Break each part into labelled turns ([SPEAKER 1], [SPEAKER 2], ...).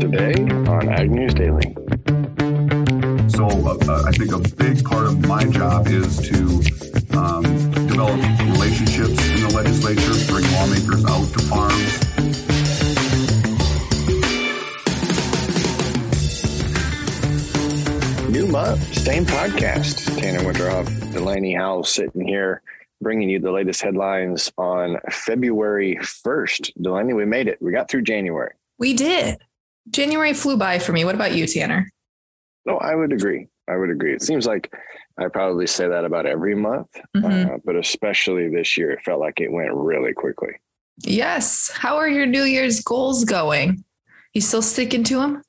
[SPEAKER 1] today on Ag News Daily.
[SPEAKER 2] So uh, I think a big part of my job is to um, develop relationships in the legislature, bring lawmakers out to farms.
[SPEAKER 1] New month, same podcast. Tanner Winterhoff, Delaney Howell sitting here bringing you the latest headlines on February 1st. Delaney, we made it. We got through January.
[SPEAKER 3] We did. January flew by for me. What about you, Tanner?
[SPEAKER 1] No, I would agree. I would agree. It seems like I probably say that about every month,
[SPEAKER 3] Mhm.
[SPEAKER 1] uh, but especially this year, it felt like it went really quickly.
[SPEAKER 3] Yes. How are your New Year's goals going? You still sticking to them?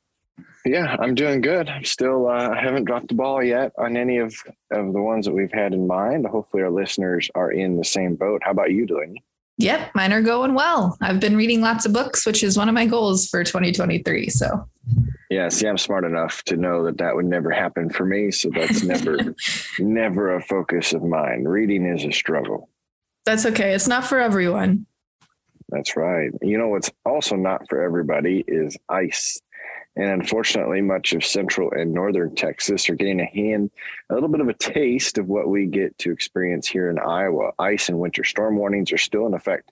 [SPEAKER 1] Yeah, I'm doing good. I'm still uh, I haven't dropped the ball yet on any of, of the ones that we've had in mind. Hopefully, our listeners are in the same boat. How about you, Delaney?
[SPEAKER 3] Yep, mine are going well. I've been reading lots of books, which is one of my goals for 2023. So,
[SPEAKER 1] Yeah, see, I'm smart enough to know that that would never happen for me. So that's never, never a focus of mine. Reading is a struggle.
[SPEAKER 3] that's okay. It's not for everyone.
[SPEAKER 1] That's right. You know what's also not for everybody is ice. And unfortunately, much of central and northern Texas are getting a hand, a little bit of a taste of what we get to experience here in Iowa. Ice and winter storm warnings are still in effect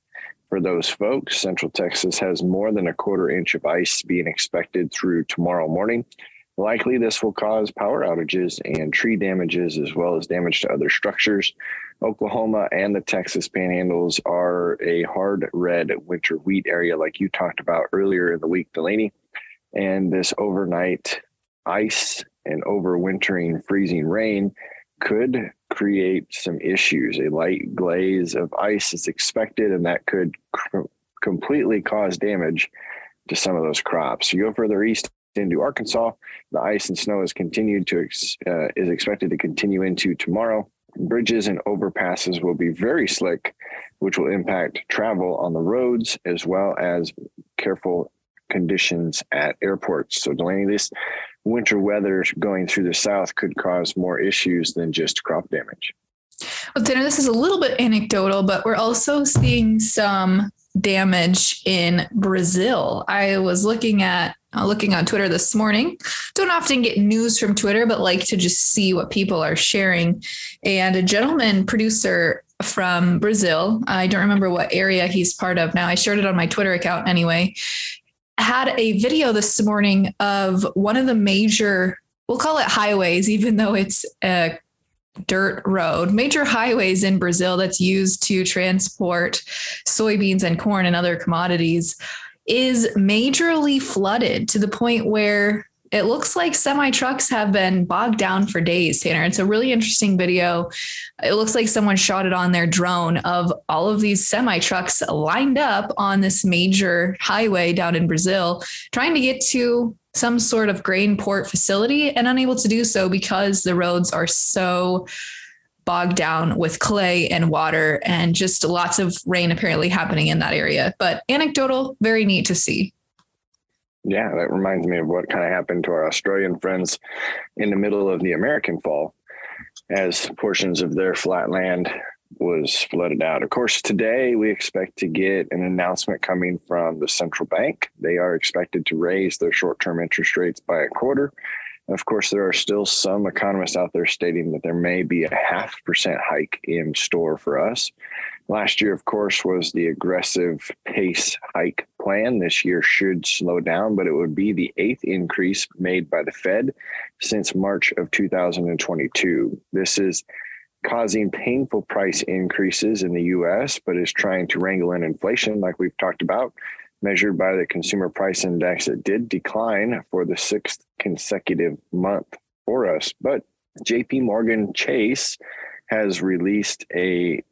[SPEAKER 1] for those folks. Central Texas has more than a quarter inch of ice being expected through tomorrow morning. Likely, this will cause power outages and tree damages, as well as damage to other structures. Oklahoma and the Texas panhandles are a hard red winter wheat area, like you talked about earlier in the week, Delaney. And this overnight ice and overwintering freezing rain could create some issues. A light glaze of ice is expected, and that could c- completely cause damage to some of those crops. You go further east into Arkansas, the ice and snow is continued to ex- uh, is expected to continue into tomorrow. Bridges and overpasses will be very slick, which will impact travel on the roads as well as careful conditions at airports. So, Delaney, this winter weather going through the south could cause more issues than just crop damage.
[SPEAKER 3] Well, Tanner, this is a little bit anecdotal, but we're also seeing some damage in Brazil. I was looking at uh, looking on Twitter this morning. Don't often get news from Twitter, but like to just see what people are sharing. And a gentleman producer from Brazil, I don't remember what area he's part of now. I shared it on my Twitter account anyway. Had a video this morning of one of the major, we'll call it highways, even though it's a dirt road, major highways in Brazil that's used to transport soybeans and corn and other commodities is majorly flooded to the point where it looks like semi trucks have been bogged down for days, Tanner. It's a really interesting video. It looks like someone shot it on their drone of all of these semi trucks lined up on this major highway down in Brazil, trying to get to some sort of grain port facility and unable to do so because the roads are so bogged down with clay and water and just lots of rain apparently happening in that area. But anecdotal, very neat to see.
[SPEAKER 1] Yeah, that reminds me of what kind of happened to our Australian friends in the middle of the American fall as portions of their flat land was flooded out. Of course, today we expect to get an announcement coming from the central bank. They are expected to raise their short term interest rates by a quarter. Of course, there are still some economists out there stating that there may be a half percent hike in store for us. Last year, of course, was the aggressive pace hike plan. This year should slow down, but it would be the eighth increase made by the Fed since March of 2022. This is causing painful price increases in the US, but is trying to wrangle in inflation, like we've talked about, measured by the consumer price index. It did decline for the sixth consecutive month for us. But JP Morgan Chase has released a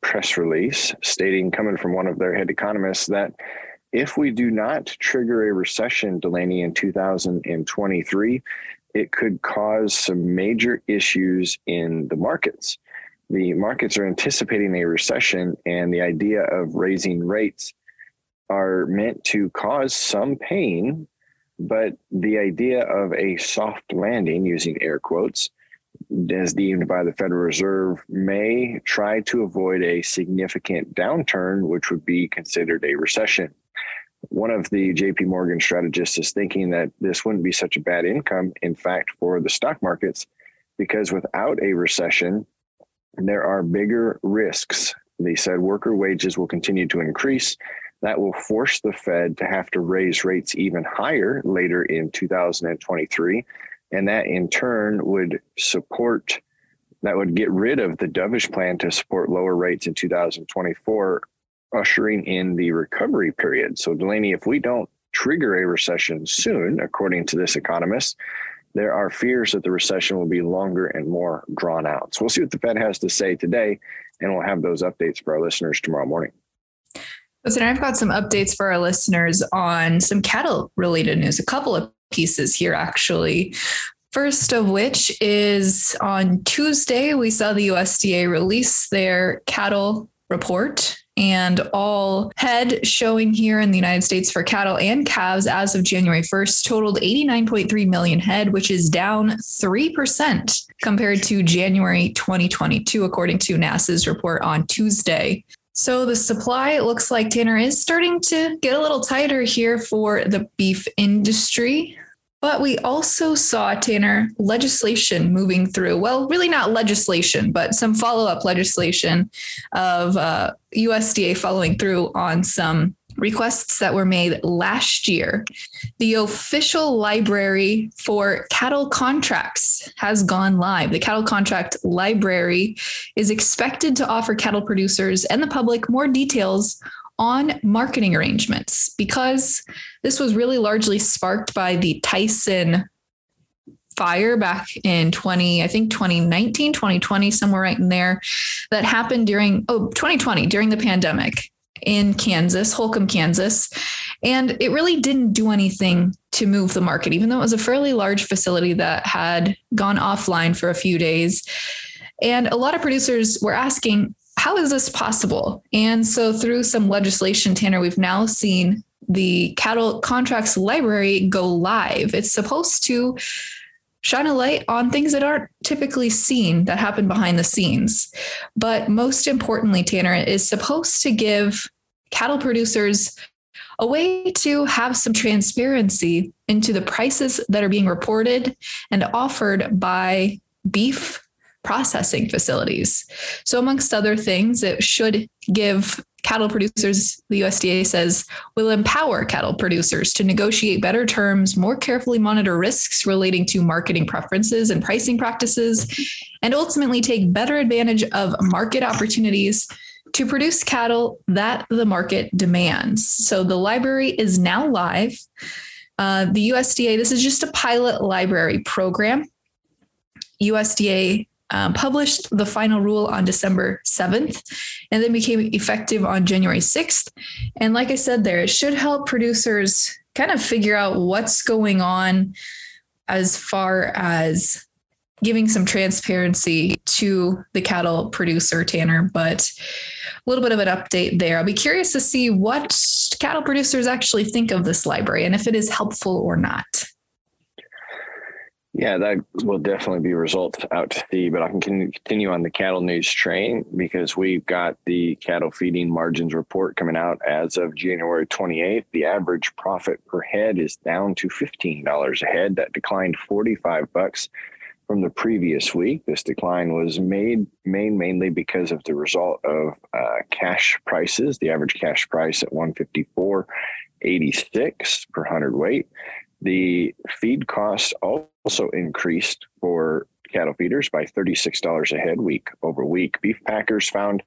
[SPEAKER 1] press release stating, coming from one of their head economists, that if we do not trigger a recession, Delaney, in 2023, it could cause some major issues in the markets. The markets are anticipating a recession, and the idea of raising rates are meant to cause some pain. But the idea of a soft landing, using air quotes, as deemed by the Federal Reserve, may try to avoid a significant downturn, which would be considered a recession. one of the JP Morgan strategists is thinking that this wouldn't be such a bad income, in fact, for the stock markets, because without a recession, there are bigger risks. They said worker wages will continue to increase. That will force the Fed to have to raise rates even higher later in 2023. And that in turn would support, that would get rid of the dovish plan to support lower rates in 2024 ushering in the recovery period. So, Delaney, if we don't trigger a recession soon, according to this economist, there are fears that the recession will be longer and more drawn out. So, we'll see what the Fed has to say today, and we'll have those updates for our listeners tomorrow morning.
[SPEAKER 3] Listen, I've got some updates for our listeners on some cattle related news, a couple of pieces here, actually. First of which is on Tuesday, we saw the USDA release their cattle report and all head showing here in the United States for cattle and calves as of January 1st totaled 89.3 million head, which is down 3% compared to January 2022, according to NASS's report on Tuesday. So the supply, it looks like Tanner is starting to get a little tighter here for the beef industry. But we also saw, Tanner, legislation moving through. Well, really not legislation, but some follow up legislation of uh, USDA following through on some requests that were made last year. The official library for cattle contracts has gone live. The cattle contract library is expected to offer cattle producers and the public more details on marketing arrangements because this was really largely sparked by the Tyson fire back in 20 i think 2019 2020 somewhere right in there that happened during oh 2020 during the pandemic in kansas holcomb kansas. And it really didn't do anything to move the market even though it was a fairly large facility that had gone offline for a few days. And a lot of producers were asking how is this possible? And so, through some legislation, Tanner, we've now seen the cattle contracts library go live. It's supposed to shine a light on things that aren't typically seen that happen behind the scenes. But most importantly, Tanner, is supposed to give cattle producers a way to have some transparency into the prices that are being reported and offered by beef processing facilities. So, amongst other things, it should give cattle producers, the USDA says, will empower cattle producers to negotiate better terms, more carefully monitor risks relating to marketing preferences and pricing practices, and ultimately take better advantage of market opportunities to produce cattle that the market demands. So, the library is now live. Uh, the USDA, this is just a pilot library program. USDA um, published the final rule on December 7th and then became effective on January 6th. And like I said, there, it should help producers kind of figure out what's going on as far as giving some transparency to the cattle producer, Tanner. But a little bit of an update there. I'll be curious to see what cattle producers actually think of this library and if it is helpful or not.
[SPEAKER 1] Yeah, that will definitely be results out to see, but I can continue on the cattle news train because we've got the cattle feeding margins report coming out as of January 28th. The average profit per head is down to $15 a head. That declined 45 bucks from the previous week. This decline was made main mainly because of the result of uh, cash prices. The average cash price at 154.86 per hundredweight. The feed costs also increased for cattle feeders by $36 a head week over week. Beef packers found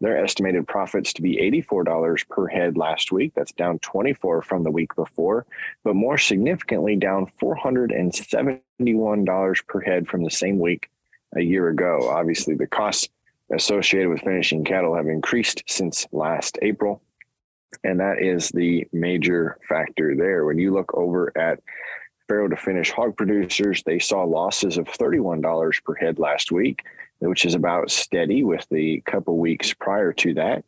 [SPEAKER 1] their estimated profits to be $84 per head last week. That's down 24 from the week before, but more significantly down $471 per head from the same week a year ago. Obviously, the costs associated with finishing cattle have increased since last April. And that is the major factor there. When you look over at farrow to finish hog producers, they saw losses of $31 per head last week, which is about steady with the couple weeks prior to that.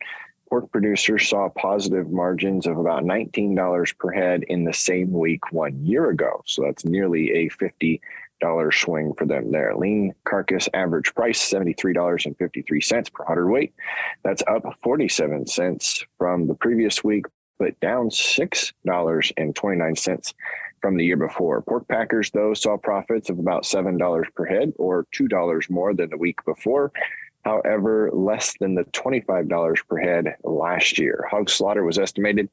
[SPEAKER 1] Pork producers saw positive margins of about $19 per head in the same week one year ago. So that's nearly a 50 dollar swing for them there. Lean carcass average price $73.53 per hundred weight. That's up 47 cents from the previous week, but down $6.29 from the year before. Pork packers, though, saw profits of about $7 per head or $2 more than the week before. However, less than the $25 per head last year. Hog slaughter was estimated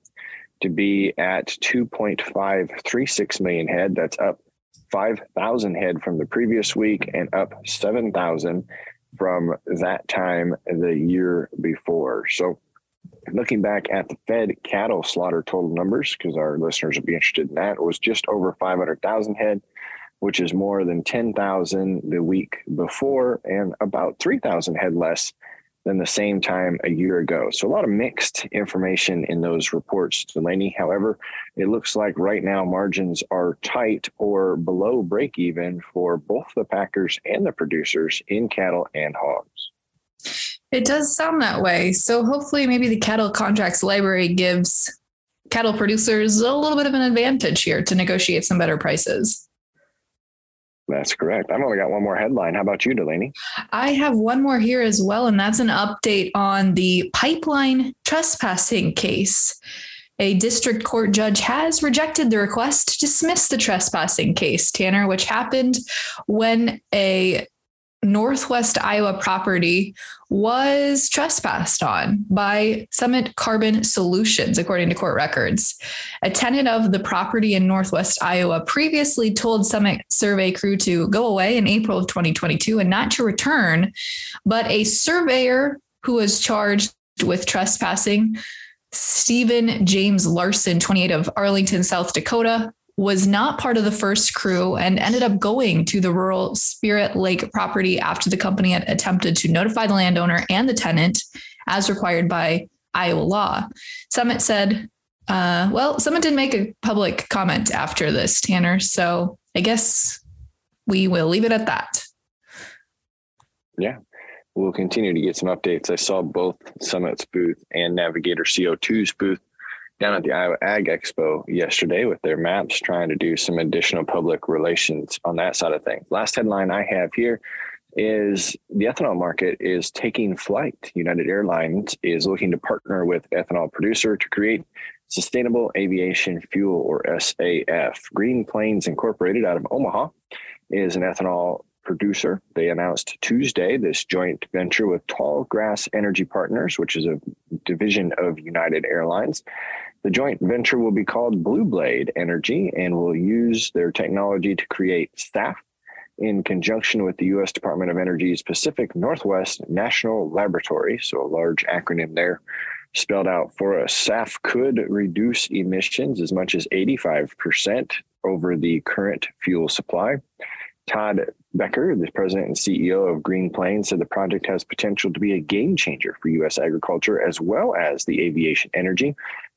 [SPEAKER 1] to be at 2.536 million head. That's up 5,000 head from the previous week and up 7,000 from that time the year before. So, looking back at the Fed cattle slaughter total numbers, because our listeners would be interested in that, was just over 500,000 head, which is more than 10,000 the week before and about 3,000 head less than the same time a year ago. So a lot of mixed information in those reports, Delaney. However, it looks like right now margins are tight or below break even for both the packers and the producers in cattle and hogs.
[SPEAKER 3] It does sound that way. So hopefully maybe the cattle contracts library gives cattle producers a little bit of an advantage here to negotiate some better prices.
[SPEAKER 1] That's correct. I've only got one more headline. How about you, Delaney?
[SPEAKER 3] I have one more here as well, and that's an update on the pipeline trespassing case. A district court judge has rejected the request to dismiss the trespassing case, Tanner, which happened when a Northwest Iowa property was trespassed on by Summit Carbon Solutions, according to court records. A tenant of the property in Northwest Iowa previously told Summit survey crew to go away in April of 2022 and not to return, but a surveyor who was charged with trespassing Stephen James Larson, 28 of Arlington, South Dakota, was not part of the first crew and ended up going to the rural Spirit Lake property after the company had attempted to notify the landowner and the tenant as required by Iowa law. Summit said, uh, well, Summit didn't make a public comment after this, Tanner. So I guess we will leave it at that.
[SPEAKER 1] Yeah. We'll continue to get some updates. I saw both Summit's booth and Navigator CO2's booth down at the Iowa Ag Expo yesterday with their maps, trying to do some additional public relations on that side of things. Last headline I have here is the ethanol market is taking flight. United Airlines is looking to partner with ethanol producer to create sustainable aviation fuel or SAF. Green Plains Incorporated out of Omaha is an ethanol producer. They announced Tuesday this joint venture with Tallgrass Energy Partners, which is a division of United Airlines. The joint venture will be called Blue Blade Energy and will use their technology to create SAF in conjunction with the U.S. Department of Energy's Pacific Northwest National Laboratory. So, a large acronym there spelled out for us. SAF could reduce emissions as much as 85% over the current fuel supply. Todd Becker, the president and CEO of Green Plains, said the project has potential to be a game changer for U.S. agriculture as well as the aviation energy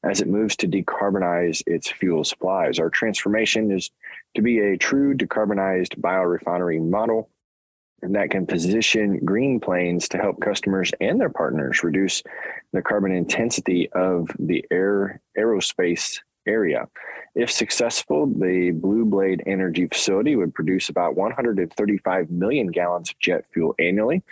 [SPEAKER 1] as it moves to decarbonize its fuel supplies. Our transformation is to be a true decarbonized biorefinery model and that can position Green Plains to help customers and their partners reduce the carbon intensity of the air aerospace area. If successful, the Blue Blade Energy facility would produce about 135 million gallons of jet fuel annually.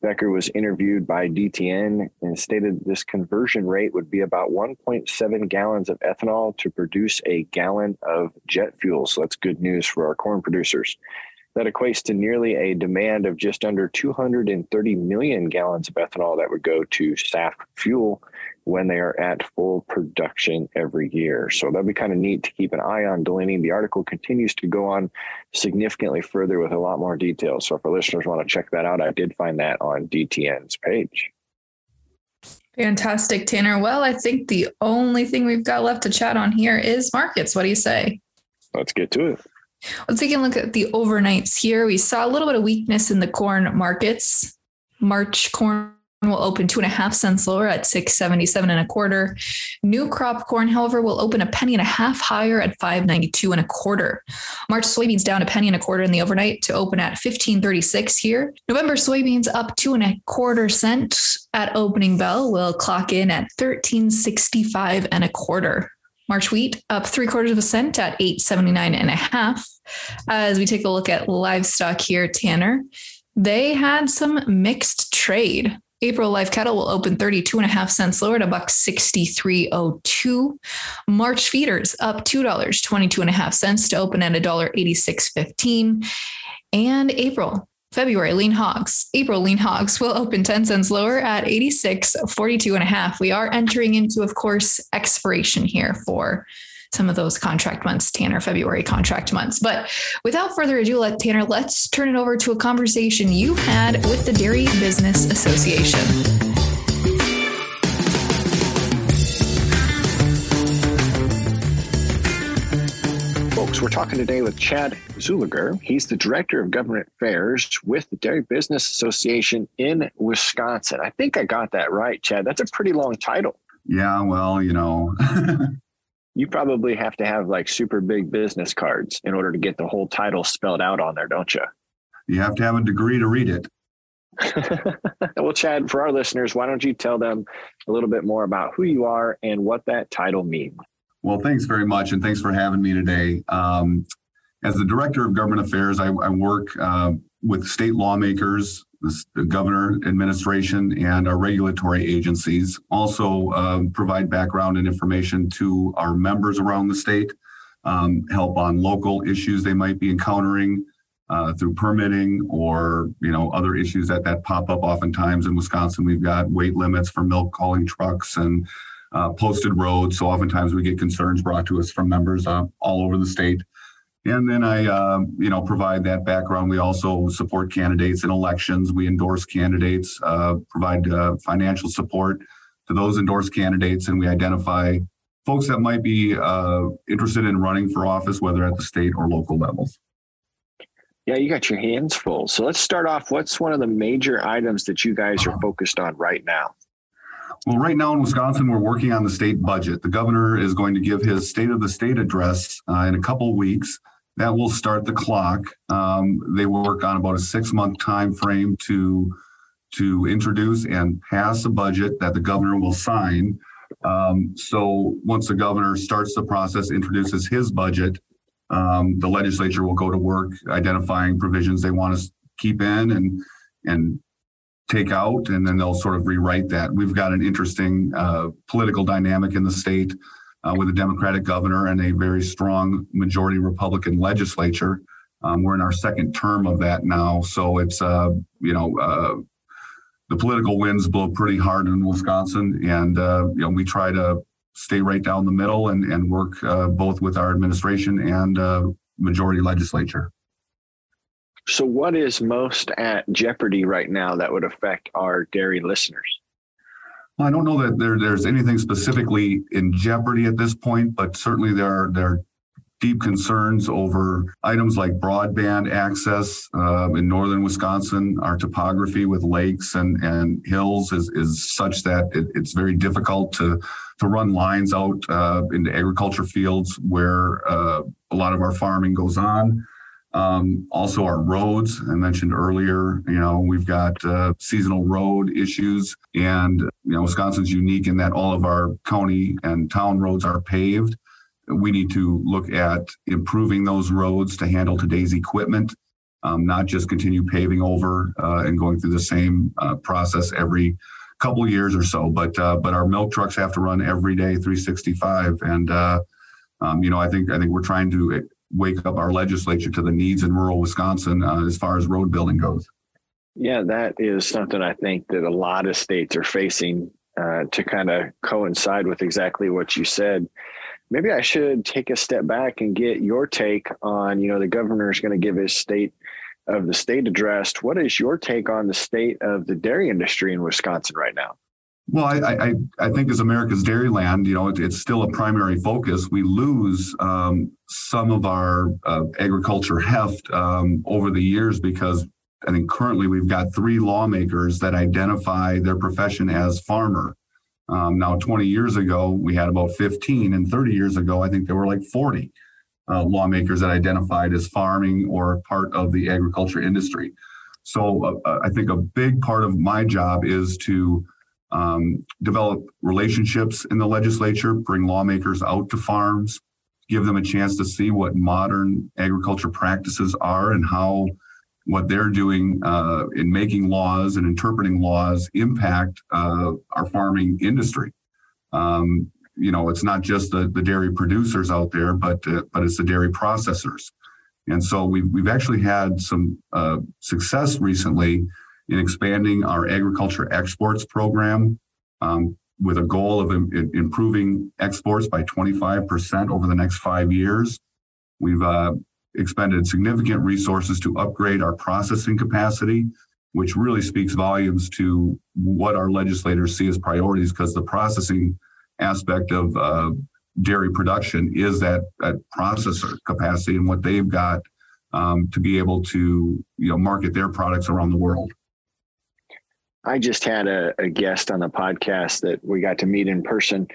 [SPEAKER 1] Becker was interviewed by DTN and stated this conversion rate would be about 1.7 gallons of ethanol to produce a gallon of jet fuel. So that's good news for our corn producers. That equates to nearly a demand of just under 230 million gallons of ethanol that would go to SAF fuel when they are at full production every year. So that'd be kind of neat to keep an eye on. Delaney, the article continues to go on significantly further with a lot more details. So if our listeners want to check that out, I did find that on DTN's page.
[SPEAKER 3] Fantastic, Tanner. Well, I think the only thing we've got left to chat on here is markets. What do you say?
[SPEAKER 1] Let's get to it.
[SPEAKER 3] Let's take a look at the overnights here. We saw a little bit of weakness in the corn markets. March corn will open two and a half cents lower at 677 and a quarter. New crop corn, however, will open a penny and a half higher at 592 and a quarter. March soybeans down a penny and a quarter in the overnight to open at 1536 here. November soybeans up two and a quarter cent at opening bell will clock in at 1365 and a quarter. March wheat up three quarters of a cent at 879 and a half. As we take a look at livestock here, Tanner, they had some mixed trade April live cattle will open 32 and a half cents lower at a buck 63.02. March feeders up $2, 22 and a half cents to open at a dollar 86.15. And April February lean hogs. April lean hogs will open 10 cents lower at 86, 42 and a half. We are entering into, of course, expiration here for some of those contract months, Tanner, February contract months. But without further ado, let Tanner, let's turn it over to a conversation you had with the Dairy Business Association.
[SPEAKER 1] folks. We're talking today with Chad Zuleger. He's the Director of Government Affairs with the Dairy Business Association in Wisconsin. I think I got that right, Chad. That's a pretty long title.
[SPEAKER 2] Yeah, well, you know.
[SPEAKER 1] you probably have to have like super big business cards in order to get the whole title spelled out on there, don't you?
[SPEAKER 2] You have to have a degree to read it.
[SPEAKER 1] well, Chad, for our listeners, why don't you tell them a little bit more about who you are and what that title means?
[SPEAKER 2] Well, thanks very much, and thanks for having me today. Um, as the director of government affairs, I, I work uh, with state lawmakers, the governor administration, and our regulatory agencies. Also, um, provide background and information to our members around the state, um, help on local issues they might be encountering. Uh, through permitting or you know other issues that that pop up oftentimes in Wisconsin we've got weight limits for milk hauling trucks and uh, posted roads. So oftentimes we get concerns brought to us from members uh, all over the state. And then I, uh, you know, provide that background. We also support candidates in elections. We endorse candidates, uh, provide uh, financial support to those endorsed candidates, and we identify folks that might be uh, interested in running for office, whether at the state or local levels.
[SPEAKER 1] Yeah, you got your hands full. So let's start off. What's one of the major items that you guys are focused on right now?
[SPEAKER 2] Well, right now in Wisconsin, we're working on the state budget. The governor is going to give his state of the state address uh, in a couple weeks. That will start the clock. Um, they work on about a six month time frame to to introduce and pass a budget that the governor will sign. Um, so once the governor starts the process, introduces his budget, um, the legislature will go to work identifying provisions they want to keep in and and take out, and then they'll sort of rewrite that. We've got an interesting uh, political dynamic in the state uh, with a Democratic governor and a very strong majority Republican legislature. Um, we're in our second term of that now, so it's uh, you know uh, the political winds blow pretty hard in Wisconsin, and uh, you know we try to stay right down the middle and and work uh, both with our administration and majority legislature.
[SPEAKER 1] So, what is most at jeopardy right now that would affect our dairy listeners?
[SPEAKER 2] Well, I don't know that there, there's anything specifically in jeopardy at this point, but certainly there are there are deep concerns over items like broadband access uh, in northern Wisconsin. Our topography with lakes and, and hills is, is such that it, it's very difficult to to run lines out uh, into agriculture fields where uh, a lot of our farming goes on. Um, also, our roads, I mentioned earlier, you know, we've got uh, seasonal road issues. And, you know, Wisconsin's unique in that all of our county and town roads are paved. We need to look at improving those roads to handle today's equipment, um, not just continue paving over uh, and going through the same uh, process every couple of years or so. But uh, but our milk trucks have to run every day, 365. And uh, um, you know, I think I think we're trying to wake up our legislature to the needs in rural Wisconsin uh, as far as road building goes.
[SPEAKER 1] Yeah, that is something I think that a lot of states are facing uh, to kind of coincide with exactly what you said. Maybe I should take a step back and get your take on, you know, the governor is going to give his state of the state address. What is your take on the state of the dairy industry in Wisconsin right now?
[SPEAKER 2] Well, I, I, I think as America's dairyland, you know, it, it's still a primary focus. We lose um, some of our uh, agriculture heft um, over the years because I think currently we've got three lawmakers that identify their profession as farmer. Um, now, 20 years ago, we had about 15, and 30 years ago, I think there were like 40 uh, lawmakers that identified as farming or part of the agriculture industry. So, uh, I think a big part of my job is to um, develop relationships in the legislature, bring lawmakers out to farms, give them a chance to see what modern agriculture practices are and how what they're doing uh, in making laws and interpreting laws impact uh, our farming industry. Um, you know, it's not just the, the dairy producers out there, but uh, but it's the dairy processors. And so we've, we've actually had some uh, success recently in expanding our agriculture exports program um, with a goal of Im- improving exports by 25% over the next five years. We've uh, expended significant resources to upgrade our processing capacity, which really speaks volumes to what our legislators see as priorities because the processing aspect of uh, dairy production is that, that processor capacity and what they've got um, to be able to you know market their products around the world.
[SPEAKER 1] I just had a, a guest on the podcast that we got to meet in person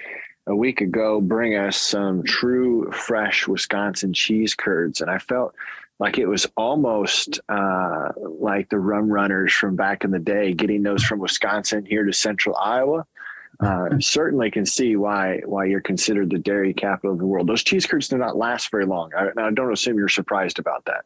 [SPEAKER 1] a week ago bring us some true fresh Wisconsin cheese curds. And I felt like it was almost uh, like the rum runners from back in the day, getting those from Wisconsin here to central Iowa. Uh, certainly can see why why you're considered the dairy capital of the world. Those cheese curds do not last very long. I, I don't assume you're surprised about that.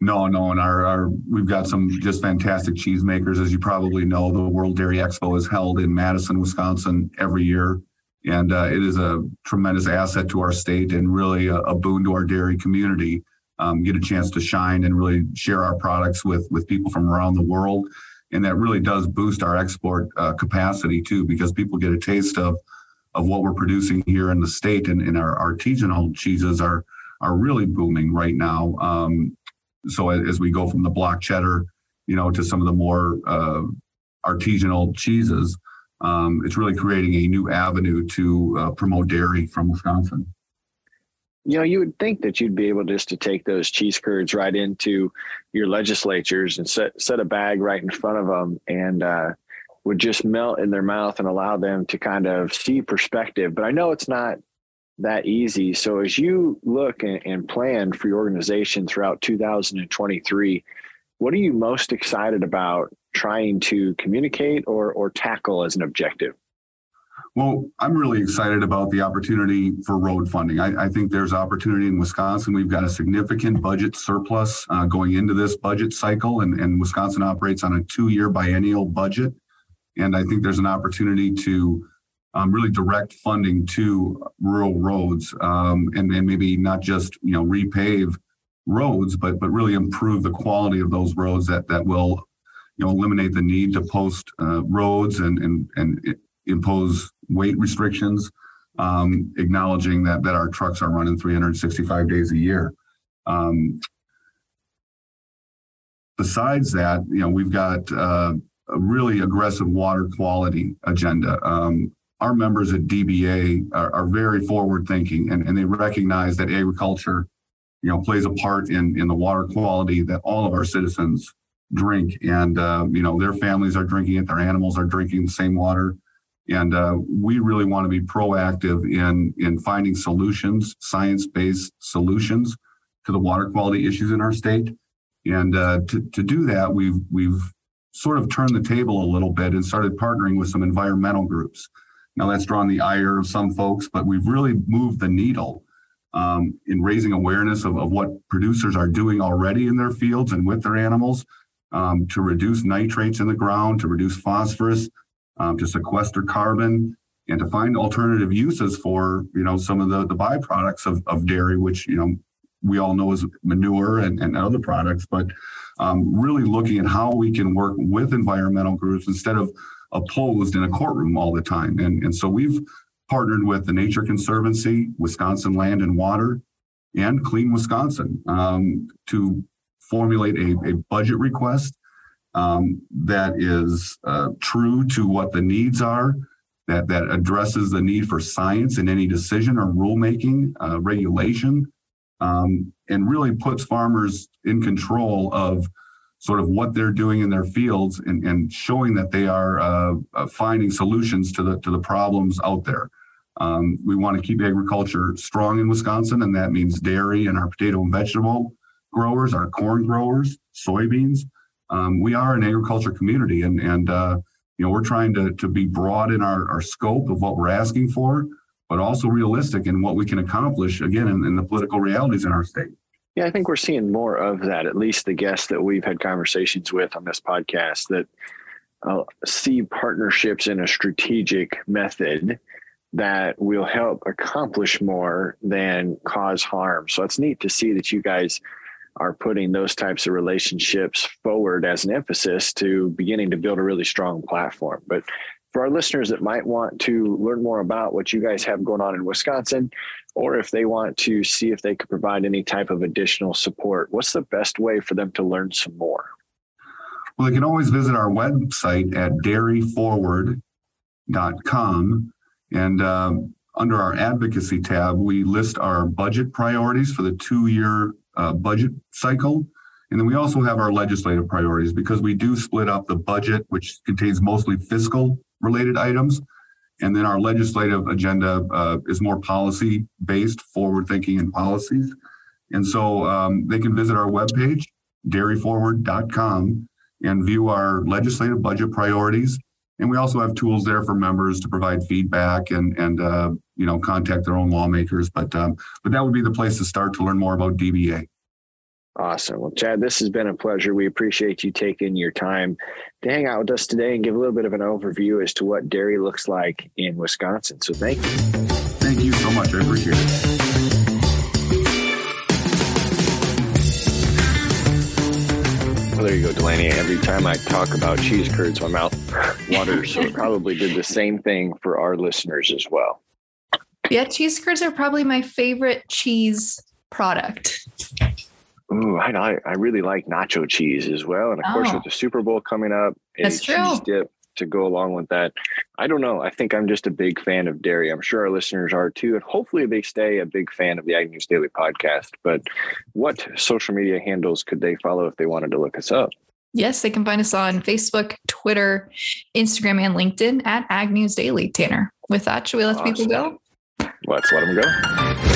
[SPEAKER 2] No, no, and our, our we've got some just fantastic cheesemakers. As you probably know, the World Dairy Expo is held in Madison, Wisconsin every year. And uh, it is a tremendous asset to our state and really a, a boon to our dairy community. Um, get a chance to shine and really share our products with with people from around the world, and that really does boost our export uh, capacity too, because people get a taste of of what we're producing here in the state, and, and our artisanal cheeses are are really booming right now. Um, so as we go from the block cheddar, you know, to some of the more uh, artisanal cheeses, um, it's really creating a new avenue to uh, promote dairy from Wisconsin.
[SPEAKER 1] You know, you would think that you'd be able just to take those cheese curds right into your legislatures and set set a bag right in front of them and uh, would just melt in their mouth and allow them to kind of see perspective. But I know it's not that easy. So as you look and, and plan for your organization throughout 2023, what are you most excited about trying to communicate or, or tackle as an objective?
[SPEAKER 2] Well, I'm really excited about the opportunity for road funding. I, I, think there's opportunity in Wisconsin. We've got a significant budget surplus uh, going into this budget cycle, and, and Wisconsin operates on a two year biennial budget. And I think there's an opportunity to um, really direct funding to rural roads um, and, and maybe not just you know repave roads, but but really improve the quality of those roads that that will you know eliminate the need to post uh, roads and and and impose weight restrictions, um, acknowledging that that our trucks are running 365 days a year. Um, besides that, you know, we've got uh, a really aggressive water quality agenda. Um, our members at DBA are, are very forward thinking and, and they recognize that agriculture you know plays a part in in the water quality that all of our citizens drink. And uh, you know their families are drinking it their animals are drinking the same water. And uh, we really want to be proactive in in finding solutions science-based solutions to the water quality issues in our state. And uh, to, to do that we've we've sort of turned the table a little bit and started partnering with some environmental groups now that's drawn the ire of some folks but we've really moved the needle um, in raising awareness of, of what producers are doing already in their fields and with their animals um, to reduce nitrates in the ground, to reduce phosphorus, um, to sequester carbon, and to find alternative uses for you know some of the, the byproducts of, of dairy, which you know we all know is manure and, and other products, but um, really looking at how we can work with environmental groups instead of opposed in a courtroom all the time. And, and so we've partnered with the Nature Conservancy, Wisconsin Land and Water, and Clean Wisconsin um, to formulate a, a budget request um, that is uh, true to what the needs are, that, that addresses the need for science in any decision or rulemaking, uh, regulation, um, and really puts farmers in control of sort of what they're doing in their fields and, and showing that they are uh, uh finding solutions to the to the problems out there. Um, we want to keep agriculture strong in Wisconsin, and that means dairy and our potato and vegetable growers, our corn growers, soybeans. Um, we are an agriculture community, and and uh, you know we're trying to to be broad in our, our scope of what we're asking for, but also realistic in what we can accomplish. Again, in, in the political realities in our state.
[SPEAKER 1] Yeah, I think we're seeing more of that. At least the guests that we've had conversations with on this podcast that uh, see partnerships in a strategic method that will help accomplish more than cause harm. So it's neat to see that you guys are putting those types of relationships forward as an emphasis to beginning to build a really strong platform. But for our listeners that might want to learn more about what you guys have going on in Wisconsin, or if they want to see if they could provide any type of additional support, what's the best way for them to learn some more?
[SPEAKER 2] Well, they can always visit our website at dairyforward.com. And um, under our advocacy tab, we list our budget priorities for the two year uh, budget cycle. And then we also have our legislative priorities because we do split up the budget, which contains mostly fiscal related items. And then our legislative agenda uh, is more policy based, forward thinking and policies. And so um, they can visit our webpage, dairyforward.com, and view our legislative budget priorities. And we also have tools there for members to provide feedback and and uh, you know contact their own lawmakers. But um, but that would be the place to start to learn more about DBA.
[SPEAKER 1] Awesome. Well, Chad, this has been a pleasure. We appreciate you taking your time to hang out with us today and give a little bit of an overview as to what dairy looks like in Wisconsin. So thank you.
[SPEAKER 2] Thank you so much. I appreciate it.
[SPEAKER 1] Well, there you go, Delaney. Every time I talk about cheese curds, my mouth waters. So it probably did the same thing for our listeners as well.
[SPEAKER 3] Yeah, cheese curds are probably my favorite cheese product.
[SPEAKER 1] Ooh, I, I really like nacho cheese as well. And of oh. course, with oh. the Super Bowl coming up,
[SPEAKER 3] That's true. cheese
[SPEAKER 1] dip to go along with that. I don't know. I think I'm just a big fan of dairy. I'm sure our listeners are too. And hopefully they stay a big fan of the Ag News Daily podcast. But what social media handles could they follow if they wanted to look us up?
[SPEAKER 3] Yes, they can find us on Facebook, Twitter, Instagram, and LinkedIn at Ag News Daily. Tanner, with that, should we let awesome. people go?
[SPEAKER 1] Let's let them go.